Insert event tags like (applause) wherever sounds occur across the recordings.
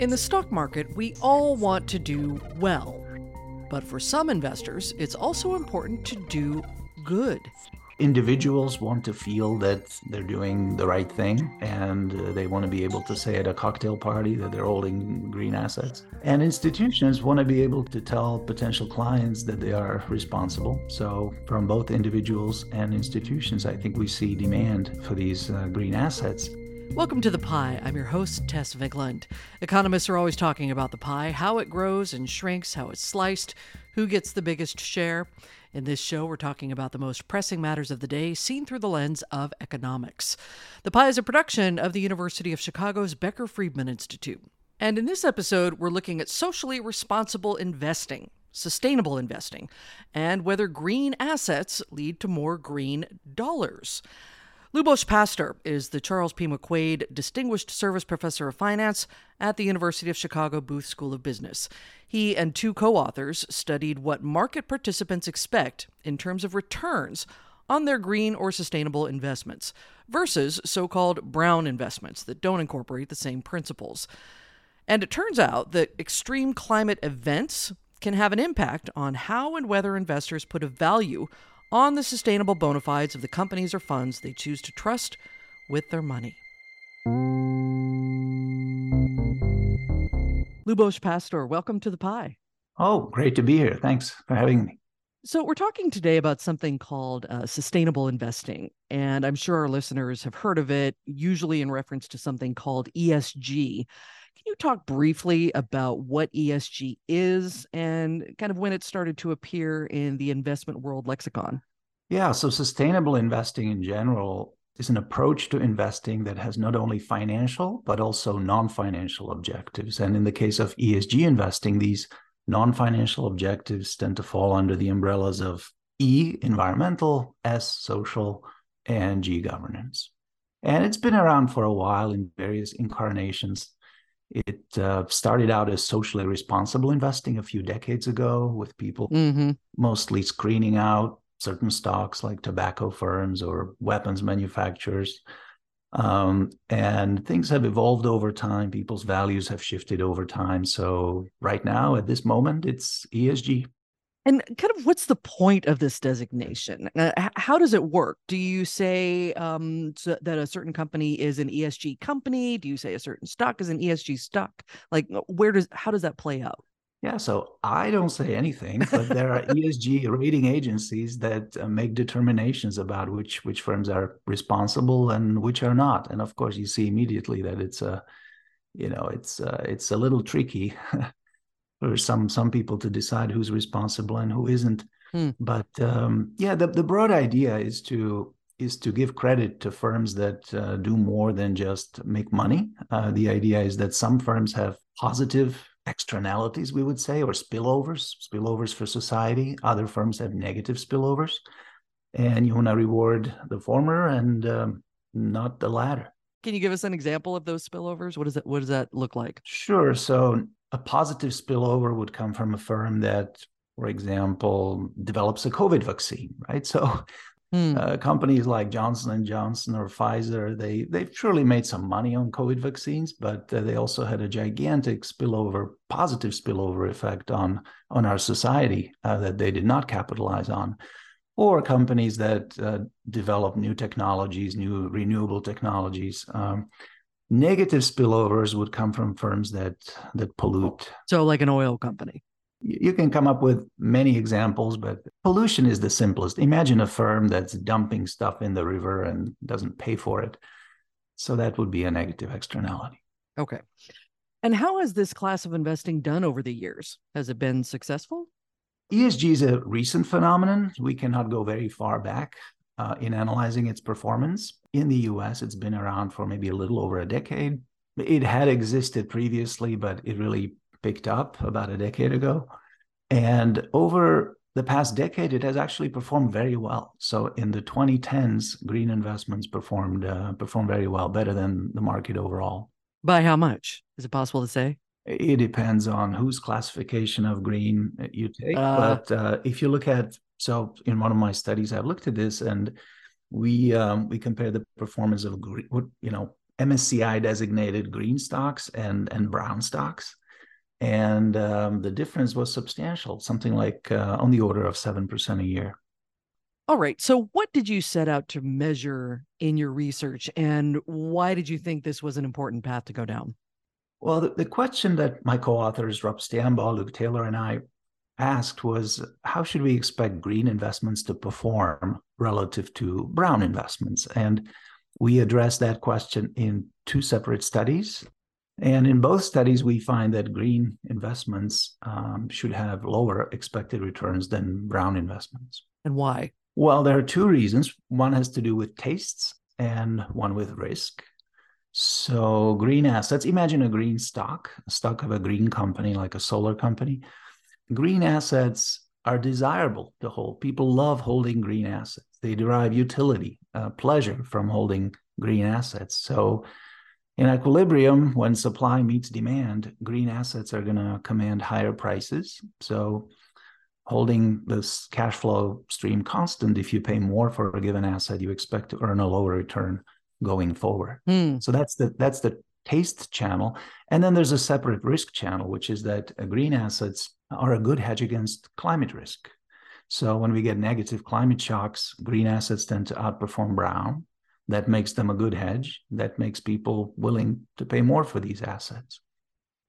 In the stock market, we all want to do well. But for some investors, it's also important to do good. Individuals want to feel that they're doing the right thing and uh, they want to be able to say at a cocktail party that they're holding green assets. And institutions want to be able to tell potential clients that they are responsible. So, from both individuals and institutions, I think we see demand for these uh, green assets. Welcome to The Pie. I'm your host, Tess Vigeland. Economists are always talking about the pie, how it grows and shrinks, how it's sliced, who gets the biggest share. In this show, we're talking about the most pressing matters of the day seen through the lens of economics. The Pie is a production of the University of Chicago's Becker Friedman Institute. And in this episode, we're looking at socially responsible investing, sustainable investing, and whether green assets lead to more green dollars. Lubos Pastor is the Charles P. McQuaid Distinguished Service Professor of Finance at the University of Chicago Booth School of Business. He and two co authors studied what market participants expect in terms of returns on their green or sustainable investments versus so called brown investments that don't incorporate the same principles. And it turns out that extreme climate events can have an impact on how and whether investors put a value on the sustainable bona fides of the companies or funds they choose to trust with their money. Lubos Pastor, welcome to the pie. Oh, great to be here. Thanks for having me. So, we're talking today about something called uh, sustainable investing. And I'm sure our listeners have heard of it, usually in reference to something called ESG. Can you talk briefly about what ESG is and kind of when it started to appear in the investment world lexicon? Yeah, so sustainable investing in general is an approach to investing that has not only financial, but also non financial objectives. And in the case of ESG investing, these non financial objectives tend to fall under the umbrellas of E, environmental, S, social, and G, governance. And it's been around for a while in various incarnations. It uh, started out as socially responsible investing a few decades ago with people mm-hmm. mostly screening out certain stocks like tobacco firms or weapons manufacturers. Um, and things have evolved over time. People's values have shifted over time. So, right now, at this moment, it's ESG. And kind of what's the point of this designation? Uh, how does it work? Do you say um, so that a certain company is an ESG company? Do you say a certain stock is an ESG stock? Like, uh, where does how does that play out? Yeah, so I don't say anything, but there are ESG rating agencies that uh, make determinations about which which firms are responsible and which are not. And of course, you see immediately that it's a, you know, it's uh, it's a little tricky (laughs) for some some people to decide who's responsible and who isn't. Hmm. But um, yeah, the the broad idea is to is to give credit to firms that uh, do more than just make money. Uh, the idea is that some firms have positive externalities, we would say, or spillovers, spillovers for society. Other firms have negative spillovers. And you want to reward the former and um, not the latter. Can you give us an example of those spillovers? What does that what does that look like? Sure. So a positive spillover would come from a firm that, for example, develops a COVID vaccine, right? (laughs) So Hmm. Uh, companies like Johnson and Johnson or Pfizer, they they've surely made some money on COVID vaccines, but uh, they also had a gigantic spillover, positive spillover effect on on our society uh, that they did not capitalize on. Or companies that uh, develop new technologies, new renewable technologies. Um, negative spillovers would come from firms that that pollute. So, like an oil company you can come up with many examples, but pollution is the simplest. Imagine a firm that's dumping stuff in the river and doesn't pay for it. So that would be a negative externality. Okay. And how has this class of investing done over the years? Has it been successful? ESG is a recent phenomenon. We cannot go very far back uh, in analyzing its performance. In the US, it's been around for maybe a little over a decade. It had existed previously, but it really picked up about a decade ago. And over the past decade, it has actually performed very well. So in the 2010s, green investments performed uh, performed very well, better than the market overall. By how much? Is it possible to say? It depends on whose classification of green you take. Uh, but uh, if you look at so in one of my studies, I've looked at this and we um, we compare the performance of you know MSCI designated green stocks and, and brown stocks. And um, the difference was substantial, something like uh, on the order of 7% a year. All right. So, what did you set out to measure in your research, and why did you think this was an important path to go down? Well, the, the question that my co authors, Rob Stambaugh, Luke Taylor, and I asked was how should we expect green investments to perform relative to brown investments? And we addressed that question in two separate studies. And in both studies, we find that green investments um, should have lower expected returns than brown investments. And why? Well, there are two reasons. One has to do with tastes, and one with risk. So, green assets imagine a green stock, a stock of a green company like a solar company. Green assets are desirable to hold. People love holding green assets, they derive utility, uh, pleasure from holding green assets. So, in equilibrium, when supply meets demand, green assets are going to command higher prices. So, holding this cash flow stream constant, if you pay more for a given asset, you expect to earn a lower return going forward. Mm. So that's the that's the taste channel. And then there's a separate risk channel, which is that green assets are a good hedge against climate risk. So when we get negative climate shocks, green assets tend to outperform brown. That makes them a good hedge. That makes people willing to pay more for these assets.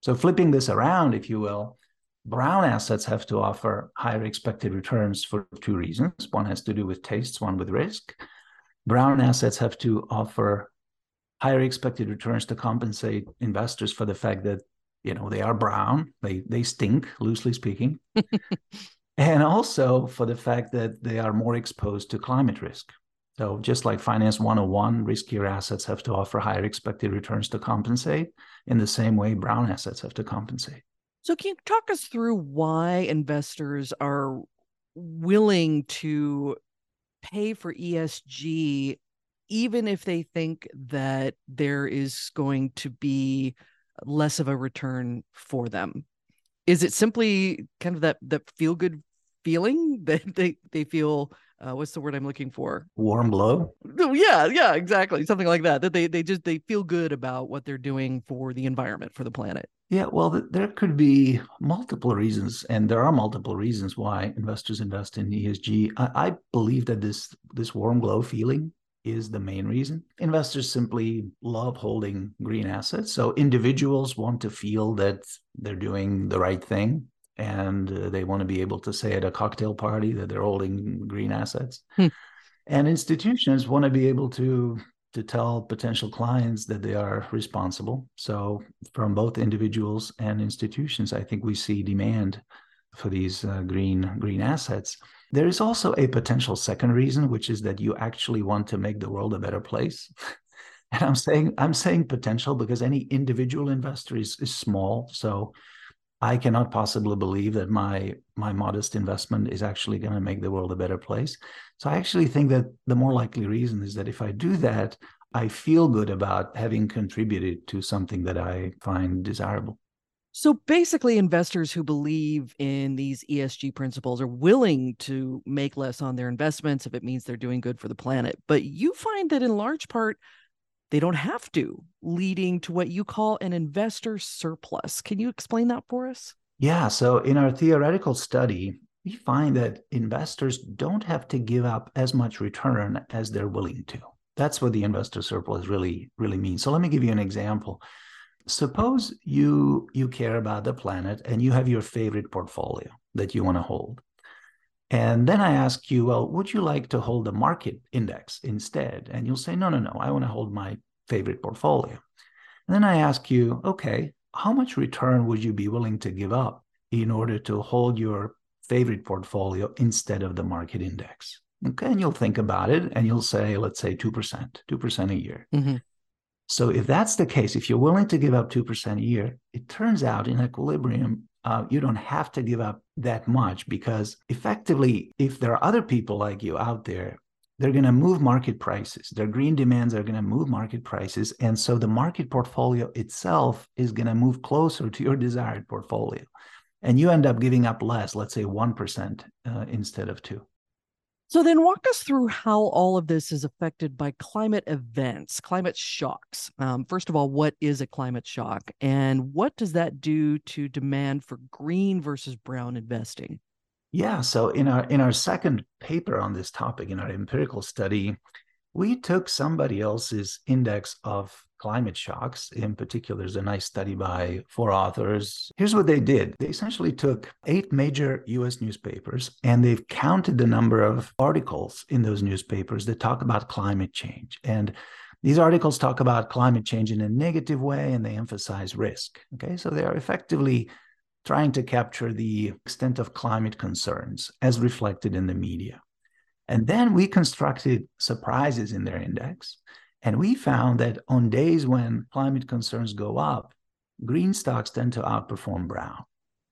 So flipping this around, if you will, brown assets have to offer higher expected returns for two reasons. One has to do with tastes, one with risk. Brown assets have to offer higher expected returns to compensate investors for the fact that you know they are brown, they they stink, loosely speaking, (laughs) and also for the fact that they are more exposed to climate risk. So just like Finance 101, riskier assets have to offer higher expected returns to compensate. In the same way, brown assets have to compensate. So, can you talk us through why investors are willing to pay for ESG, even if they think that there is going to be less of a return for them? Is it simply kind of that that feel good feeling (laughs) that they they feel uh, what's the word I'm looking for? Warm glow. Oh, yeah, yeah, exactly, something like that. That they they just they feel good about what they're doing for the environment, for the planet. Yeah, well, there could be multiple reasons, and there are multiple reasons why investors invest in ESG. I, I believe that this this warm glow feeling is the main reason. Investors simply love holding green assets. So individuals want to feel that they're doing the right thing and uh, they want to be able to say at a cocktail party that they're holding green assets. Hmm. And institutions want to be able to to tell potential clients that they are responsible. So from both individuals and institutions, I think we see demand for these uh, green green assets. There is also a potential second reason, which is that you actually want to make the world a better place. (laughs) and I'm saying I'm saying potential because any individual investor is, is small. So I cannot possibly believe that my my modest investment is actually going to make the world a better place. So I actually think that the more likely reason is that if I do that, I feel good about having contributed to something that I find desirable. So basically, investors who believe in these ESG principles are willing to make less on their investments if it means they're doing good for the planet. But you find that in large part, they don't have to, leading to what you call an investor surplus. Can you explain that for us? Yeah. So, in our theoretical study, we find that investors don't have to give up as much return as they're willing to. That's what the investor surplus really, really means. So, let me give you an example. Suppose you you care about the planet and you have your favorite portfolio that you want to hold. And then I ask you, well, would you like to hold the market index instead? And you'll say, no, no, no, I want to hold my favorite portfolio. And then I ask you, okay, how much return would you be willing to give up in order to hold your favorite portfolio instead of the market index? Okay, and you'll think about it and you'll say, let's say 2%, 2% a year. Mm-hmm. So if that's the case, if you're willing to give up 2% a year, it turns out in equilibrium, uh, you don't have to give up that much because effectively, if there are other people like you out there, they're going to move market prices. Their green demands are going to move market prices. And so the market portfolio itself is going to move closer to your desired portfolio. And you end up giving up less, let's say 1% uh, instead of 2 So then walk us through how all of this is affected by climate events, climate shocks. Um, first of all, what is a climate shock and what does that do to demand for green versus brown investing? Yeah, so in our in our second paper on this topic in our empirical study, we took somebody else's index of climate shocks. In particular, there's a nice study by four authors. Here's what they did they essentially took eight major US newspapers and they've counted the number of articles in those newspapers that talk about climate change. And these articles talk about climate change in a negative way and they emphasize risk. Okay, so they are effectively trying to capture the extent of climate concerns as reflected in the media. And then we constructed surprises in their index. And we found that on days when climate concerns go up, green stocks tend to outperform brown.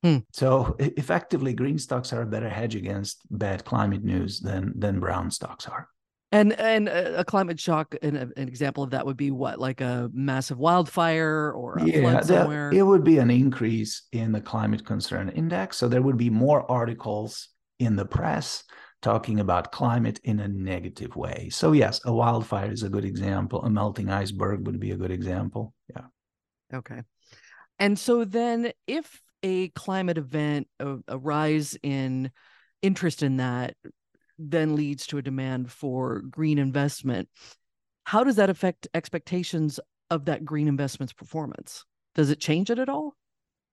Hmm. So effectively, green stocks are a better hedge against bad climate news than than brown stocks are. And and a climate shock, an, an example of that would be what, like a massive wildfire or a yeah, flood somewhere. That, it would be an increase in the climate concern index. So there would be more articles in the press talking about climate in a negative way. So yes, a wildfire is a good example. A melting iceberg would be a good example. Yeah. Okay. And so then if a climate event, a, a rise in interest in that then leads to a demand for green investment, how does that affect expectations of that green investment's performance? Does it change it at all?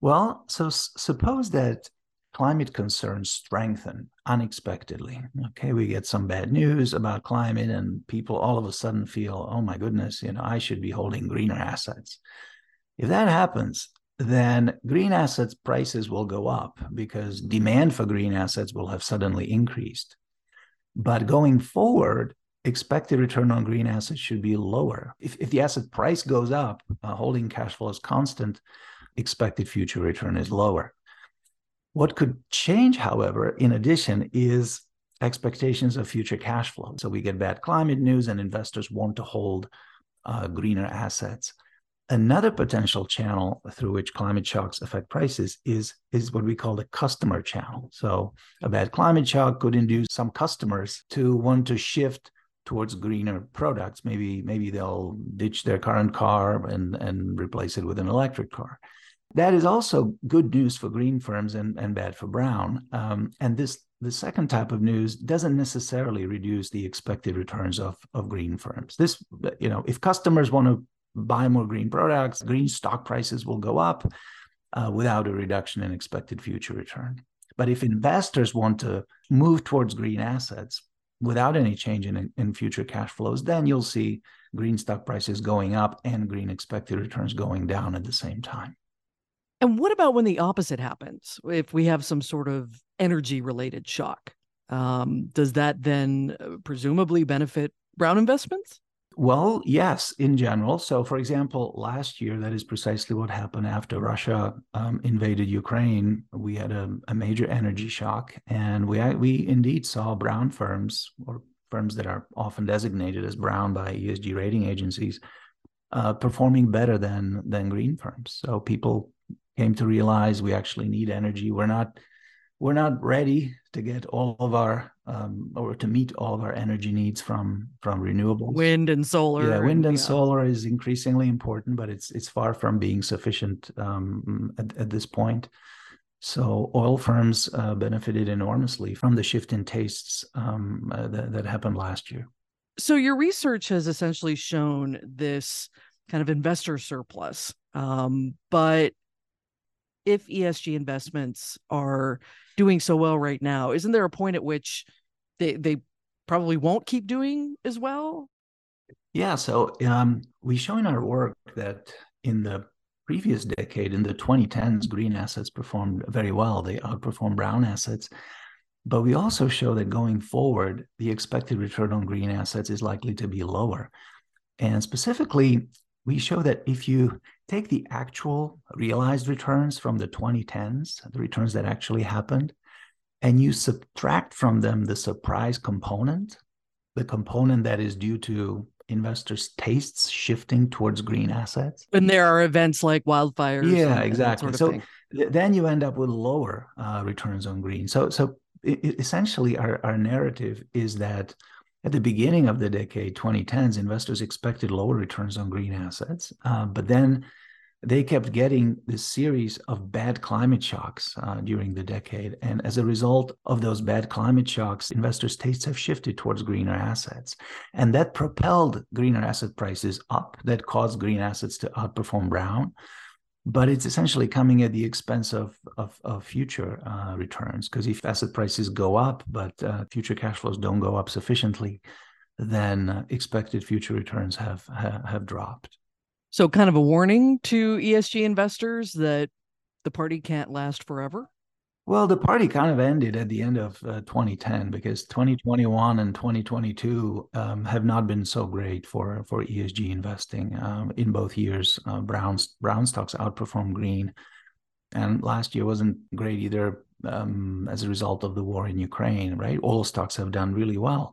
Well, so s- suppose that climate concerns strengthen unexpectedly. Okay, we get some bad news about climate, and people all of a sudden feel, oh my goodness, you know, I should be holding greener assets. If that happens, then green assets prices will go up because demand for green assets will have suddenly increased. But going forward, expected return on green assets should be lower. If, if the asset price goes up, uh, holding cash flow is constant, expected future return is lower. What could change, however, in addition, is expectations of future cash flow. So we get bad climate news, and investors want to hold uh, greener assets. Another potential channel through which climate shocks affect prices is, is what we call the customer channel. So a bad climate shock could induce some customers to want to shift towards greener products. Maybe maybe they'll ditch their current car and, and replace it with an electric car. That is also good news for green firms and, and bad for brown. Um, and this the second type of news doesn't necessarily reduce the expected returns of, of green firms. This, you know, if customers want to buy more green products, green stock prices will go up uh, without a reduction in expected future return. But if investors want to move towards green assets without any change in, in future cash flows, then you'll see green stock prices going up and green expected returns going down at the same time. And what about when the opposite happens? If we have some sort of energy related shock, um, does that then uh, presumably benefit brown investments? Well, yes, in general. So, for example, last year, that is precisely what happened after Russia um, invaded Ukraine. We had a, a, major energy shock, and we we indeed saw brown firms or firms that are often designated as brown by ESG rating agencies uh, performing better than than green firms. So people came to realize we actually need energy. We're not we're not ready to get all of our um, or to meet all of our energy needs from from renewables. Wind and solar. Yeah, wind and, yeah. solar is increasingly important, but it's it's far from being sufficient um, at, at, this point. So oil firms uh, benefited enormously from the shift in tastes um, uh, that, that happened last year. So your research has essentially shown this kind of investor surplus, um, but if ESG investments are doing so well right now, isn't there a point at which they they probably won't keep doing as well? Yeah, so um, we show in our work that in the previous decade, in the 2010s, green assets performed very well. They outperformed brown assets. But we also show that going forward, the expected return on green assets is likely to be lower. And specifically, we show that if you take the actual realized returns from the 2010s, the returns that actually happened, and you subtract from them the surprise component, the component that is due to investors' tastes shifting towards green assets. When there are events like wildfires. Yeah, exactly. Sort of so th- then you end up with lower uh, returns on green. So, so it, essentially, our, our narrative is that at the beginning of the decade, 2010s, investors expected lower returns on green assets. Uh, but then they kept getting this series of bad climate shocks uh, during the decade. And as a result of those bad climate shocks, investors' tastes have shifted towards greener assets. And that propelled greener asset prices up, that caused green assets to outperform brown but it's essentially coming at the expense of of, of future uh, returns because if asset prices go up but uh, future cash flows don't go up sufficiently then uh, expected future returns have, have have dropped. So kind of a warning to esg investors that the party can't last forever well, the party kind of ended at the end of uh, 2010 because 2021 and 2022 um, have not been so great for for ESG investing. Um, in both years, uh, brown brown stocks outperformed green, and last year wasn't great either um, as a result of the war in Ukraine. Right, all stocks have done really well.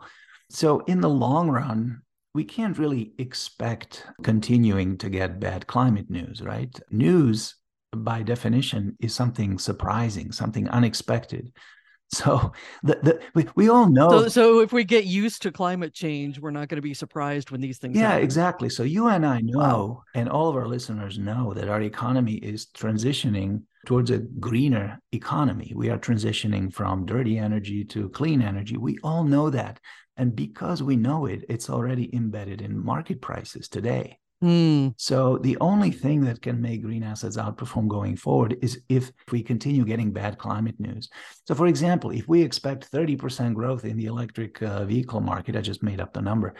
So in the long run, we can't really expect continuing to get bad climate news. Right, news by definition is something surprising, something unexpected. (laughs) So the, the we, we all know. So, so if we get used to climate change, we're not going to be surprised when these things. Yeah, happen. exactly. So you and I know, and all of our listeners know that our economy is transitioning towards a greener economy. We are transitioning from dirty energy to clean energy. We all know that, and because we know it, it's already embedded in market prices today. Mm. So the only thing that can make green assets outperform going forward is if we continue getting bad climate news. So, for example, if we expect 30% growth in the electric uh, vehicle market, I just made up the number.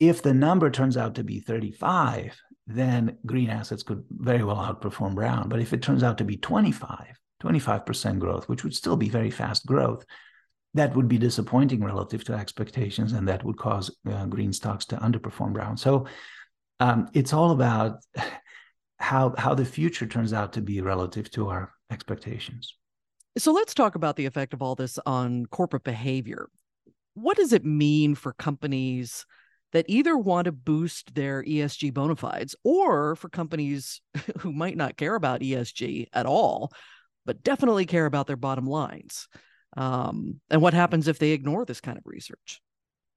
If the number turns out to be 35, then green assets could very well outperform brown. But if it turns out to be 25, 25% growth, which would still be very fast growth, that would be disappointing relative to expectations, and that would cause uh, green stocks to underperform brown. So um, it's all about how how the future turns out to be relative to our expectations. So let's talk about the effect of all this on corporate behavior. What does it mean for companies that either want to boost their ESG bona fides or for companies (laughs) who might not care about ESG at all, but definitely care about their bottom lines? Um, and what happens if they ignore this kind of research?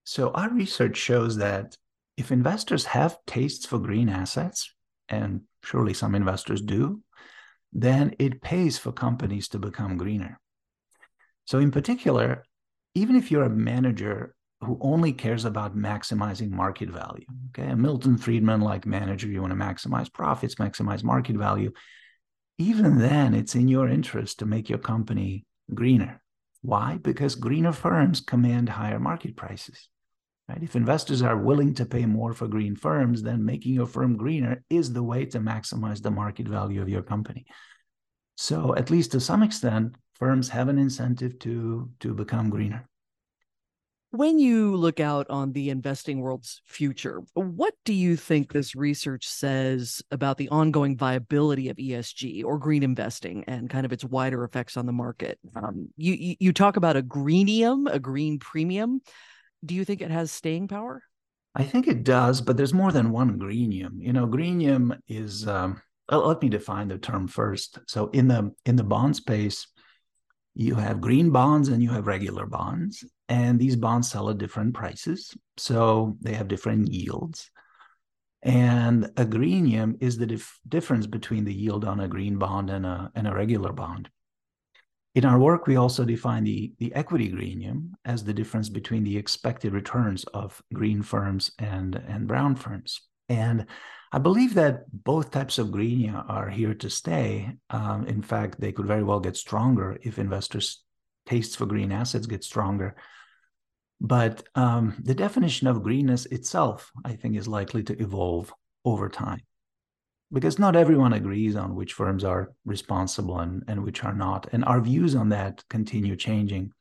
So, our research shows that if investors have tastes for green assets, and surely some investors do, then it pays for companies to become greener. So, in particular, even if you're a manager who only cares about maximizing market value, okay, a Milton Friedman like manager, you want to maximize profits, maximize market value, even then, it's in your interest to make your company greener. Why? Because greener firms command higher market prices. Right? If investors are willing to pay more for green firms, then making your firm greener is the way to maximize the market value of your company. So, at least to some extent, firms have an incentive to, to become greener. When you look out on the investing world's future, what do you think this research says about the ongoing viability of ESG or green investing and kind of its wider effects on the market? Um, you, you talk about a greenium, a green premium do you think it has staying power? I think it does, but there's more than one greenium. You know, greenium is. Um, let me define the term first. So in the in the bond space, you have green bonds and you have regular bonds, and these bonds sell at different prices, so they have different yields. And a greenium is the dif- difference between the yield on a green bond and a and a regular bond. In our work, we also define the, the equity greenium as the difference between the expected returns of green firms and, and brown firms. And I believe that both types of greenia are here to stay. Um, in fact, they could very well get stronger if investors' tastes for green assets get stronger. But um, the definition of greenness itself, I think, is likely to evolve over time because not everyone agrees on which firms are responsible and, and which are not. And our views on that continue changing.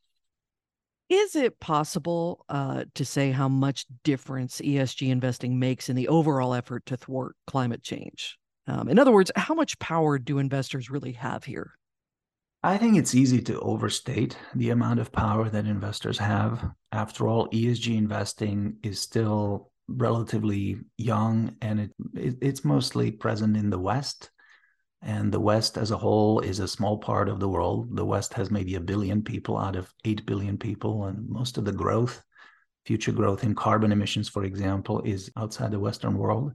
Is it possible uh, to say how much difference ESG investing makes in the overall effort to thwart climate change? Um, in other words, how much power do investors really have here? I think it's easy to overstate the amount of power that investors have. After all, ESG investing is still relatively young and it, it, it's mostly present in the West. And the West as a whole is a small part of the world. The West has maybe a billion people out of 8 billion people, and most of the growth, future growth in carbon emissions, for example, is outside the Western world.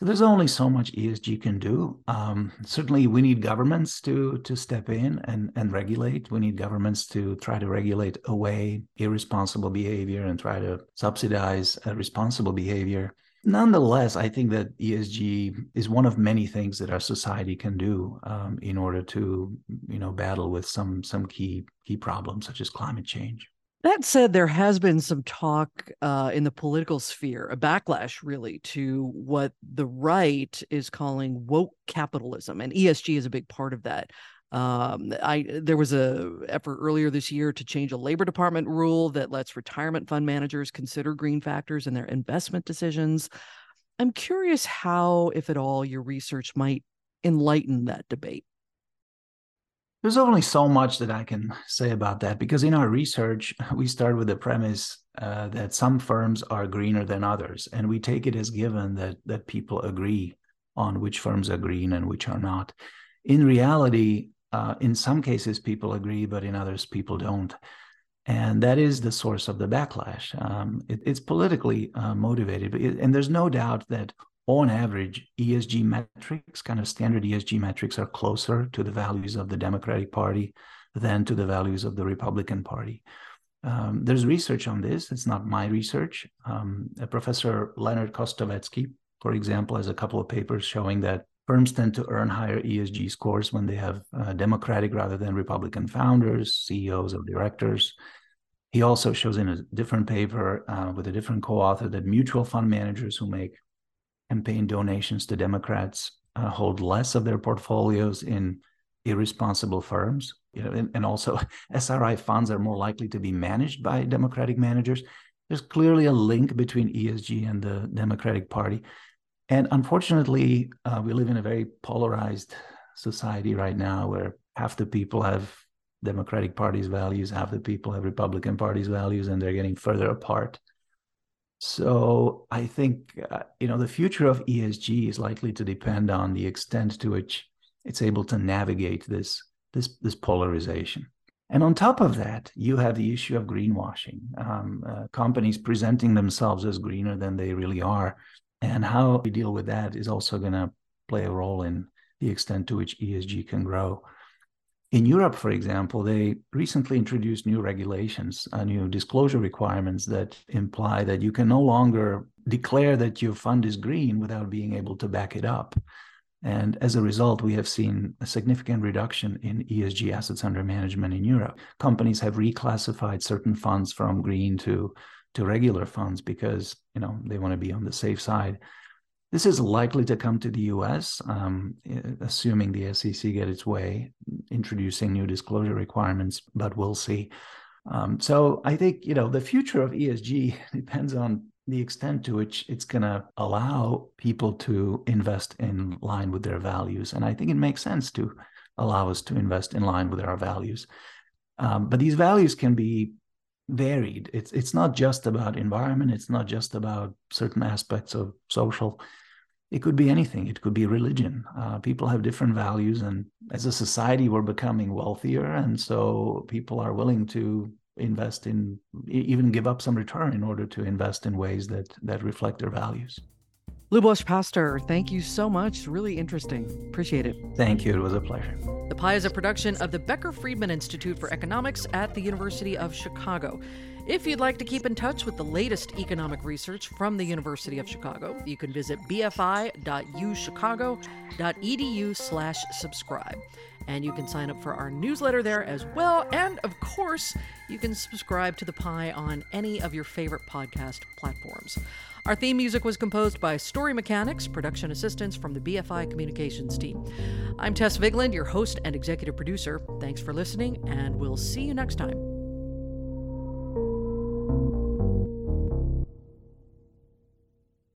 There's only so much ESG can do. Um, certainly, we need governments to to step in and and regulate. We need governments to try to regulate away irresponsible behavior and try to subsidize uh, responsible behavior. Nonetheless, I think that ESG is one of many things that our society can do um, in order to, you know, battle with some some key key problems such as climate change. That said, there has been some talk uh, in the political sphere, a backlash really to what the right is calling woke capitalism, and ESG is a big part of that. Um, I there was a effort earlier this year to change a Labor Department rule that lets retirement fund managers consider green factors in their investment decisions. I'm curious how, if at all, your research might enlighten that debate. There's only so much that I can say about that because in our research, (laughs) we start with the premise uh, that some firms are greener than others, and we take it as given that that people agree on which firms are green and which are not. In reality, uh, in some cases, people agree, but in others, people don't. And that is the source of the backlash. Um, it, it's politically uh, motivated, it, and there's no doubt that on average, ESG metrics, kind of standard ESG metrics, are closer to the values of the Democratic Party than to the values of the Republican Party. Um, there's research on this. It's not my research. Um, Professor Leonard Kostovetsky, for example, has a couple of papers showing that firms tend to earn higher ESG scores when they have uh, Democratic rather than Republican founders, CEOs, or directors. He also shows in a different paper uh, with a different co author that mutual fund managers who make campaign donations to Democrats uh, hold less of their portfolios in irresponsible firms. You know, and, and also (laughs) SRI funds are more likely to be managed by Democratic managers. There's clearly a link between ESG and the Democratic Party. And unfortunately, uh, we live in a very polarized society right now where half the people have Democratic Party's values, half the people have Republican Party's values, and they're getting further apart. So I think uh, you know the future of ESG is likely to depend on the extent to which it's able to navigate this this this polarization. And on top of that, you have the issue of greenwashing, um, uh, companies presenting themselves as greener than they really are, and how we deal with that is also going to play a role in the extent to which ESG can grow. In Europe, for example, they recently introduced new regulations, uh, new disclosure requirements that imply that you can no longer declare that your fund is green without being able to back it up. And as a result, we have seen a significant reduction in ESG assets under management in Europe. Companies have reclassified certain funds from green to, to regular funds because you know they want to be on the safe side. This is likely to come to the US, um, assuming the SEC get its way, introducing new disclosure requirements, but we'll see. Um, so I think, you know, the future of ESG (laughs) depends on the extent to which it's going to allow people to invest in line with their values. And I think it makes sense to allow us to invest in line with our values. Um, but these values can be varied. It's it's not just about environment. It's not just about certain aspects of social it could be anything it could be religion uh, people have different values and as a society we're becoming wealthier and so people are willing to invest in even give up some return in order to invest in ways that that reflect their values Lubos Pastor, thank you so much. Really interesting. Appreciate it. Thank you. It was a pleasure. The Pie is a production of the Becker Friedman Institute for Economics at the University of Chicago. If you'd like to keep in touch with the latest economic research from the University of Chicago, you can visit bfi.uchicago.edu slash subscribe. And you can sign up for our newsletter there as well. And of course, you can subscribe to The Pie on any of your favorite podcast platforms. Our theme music was composed by Story Mechanics, production assistance from the BFI Communications team. I'm Tess Vigeland, your host and executive producer. Thanks for listening, and we'll see you next time.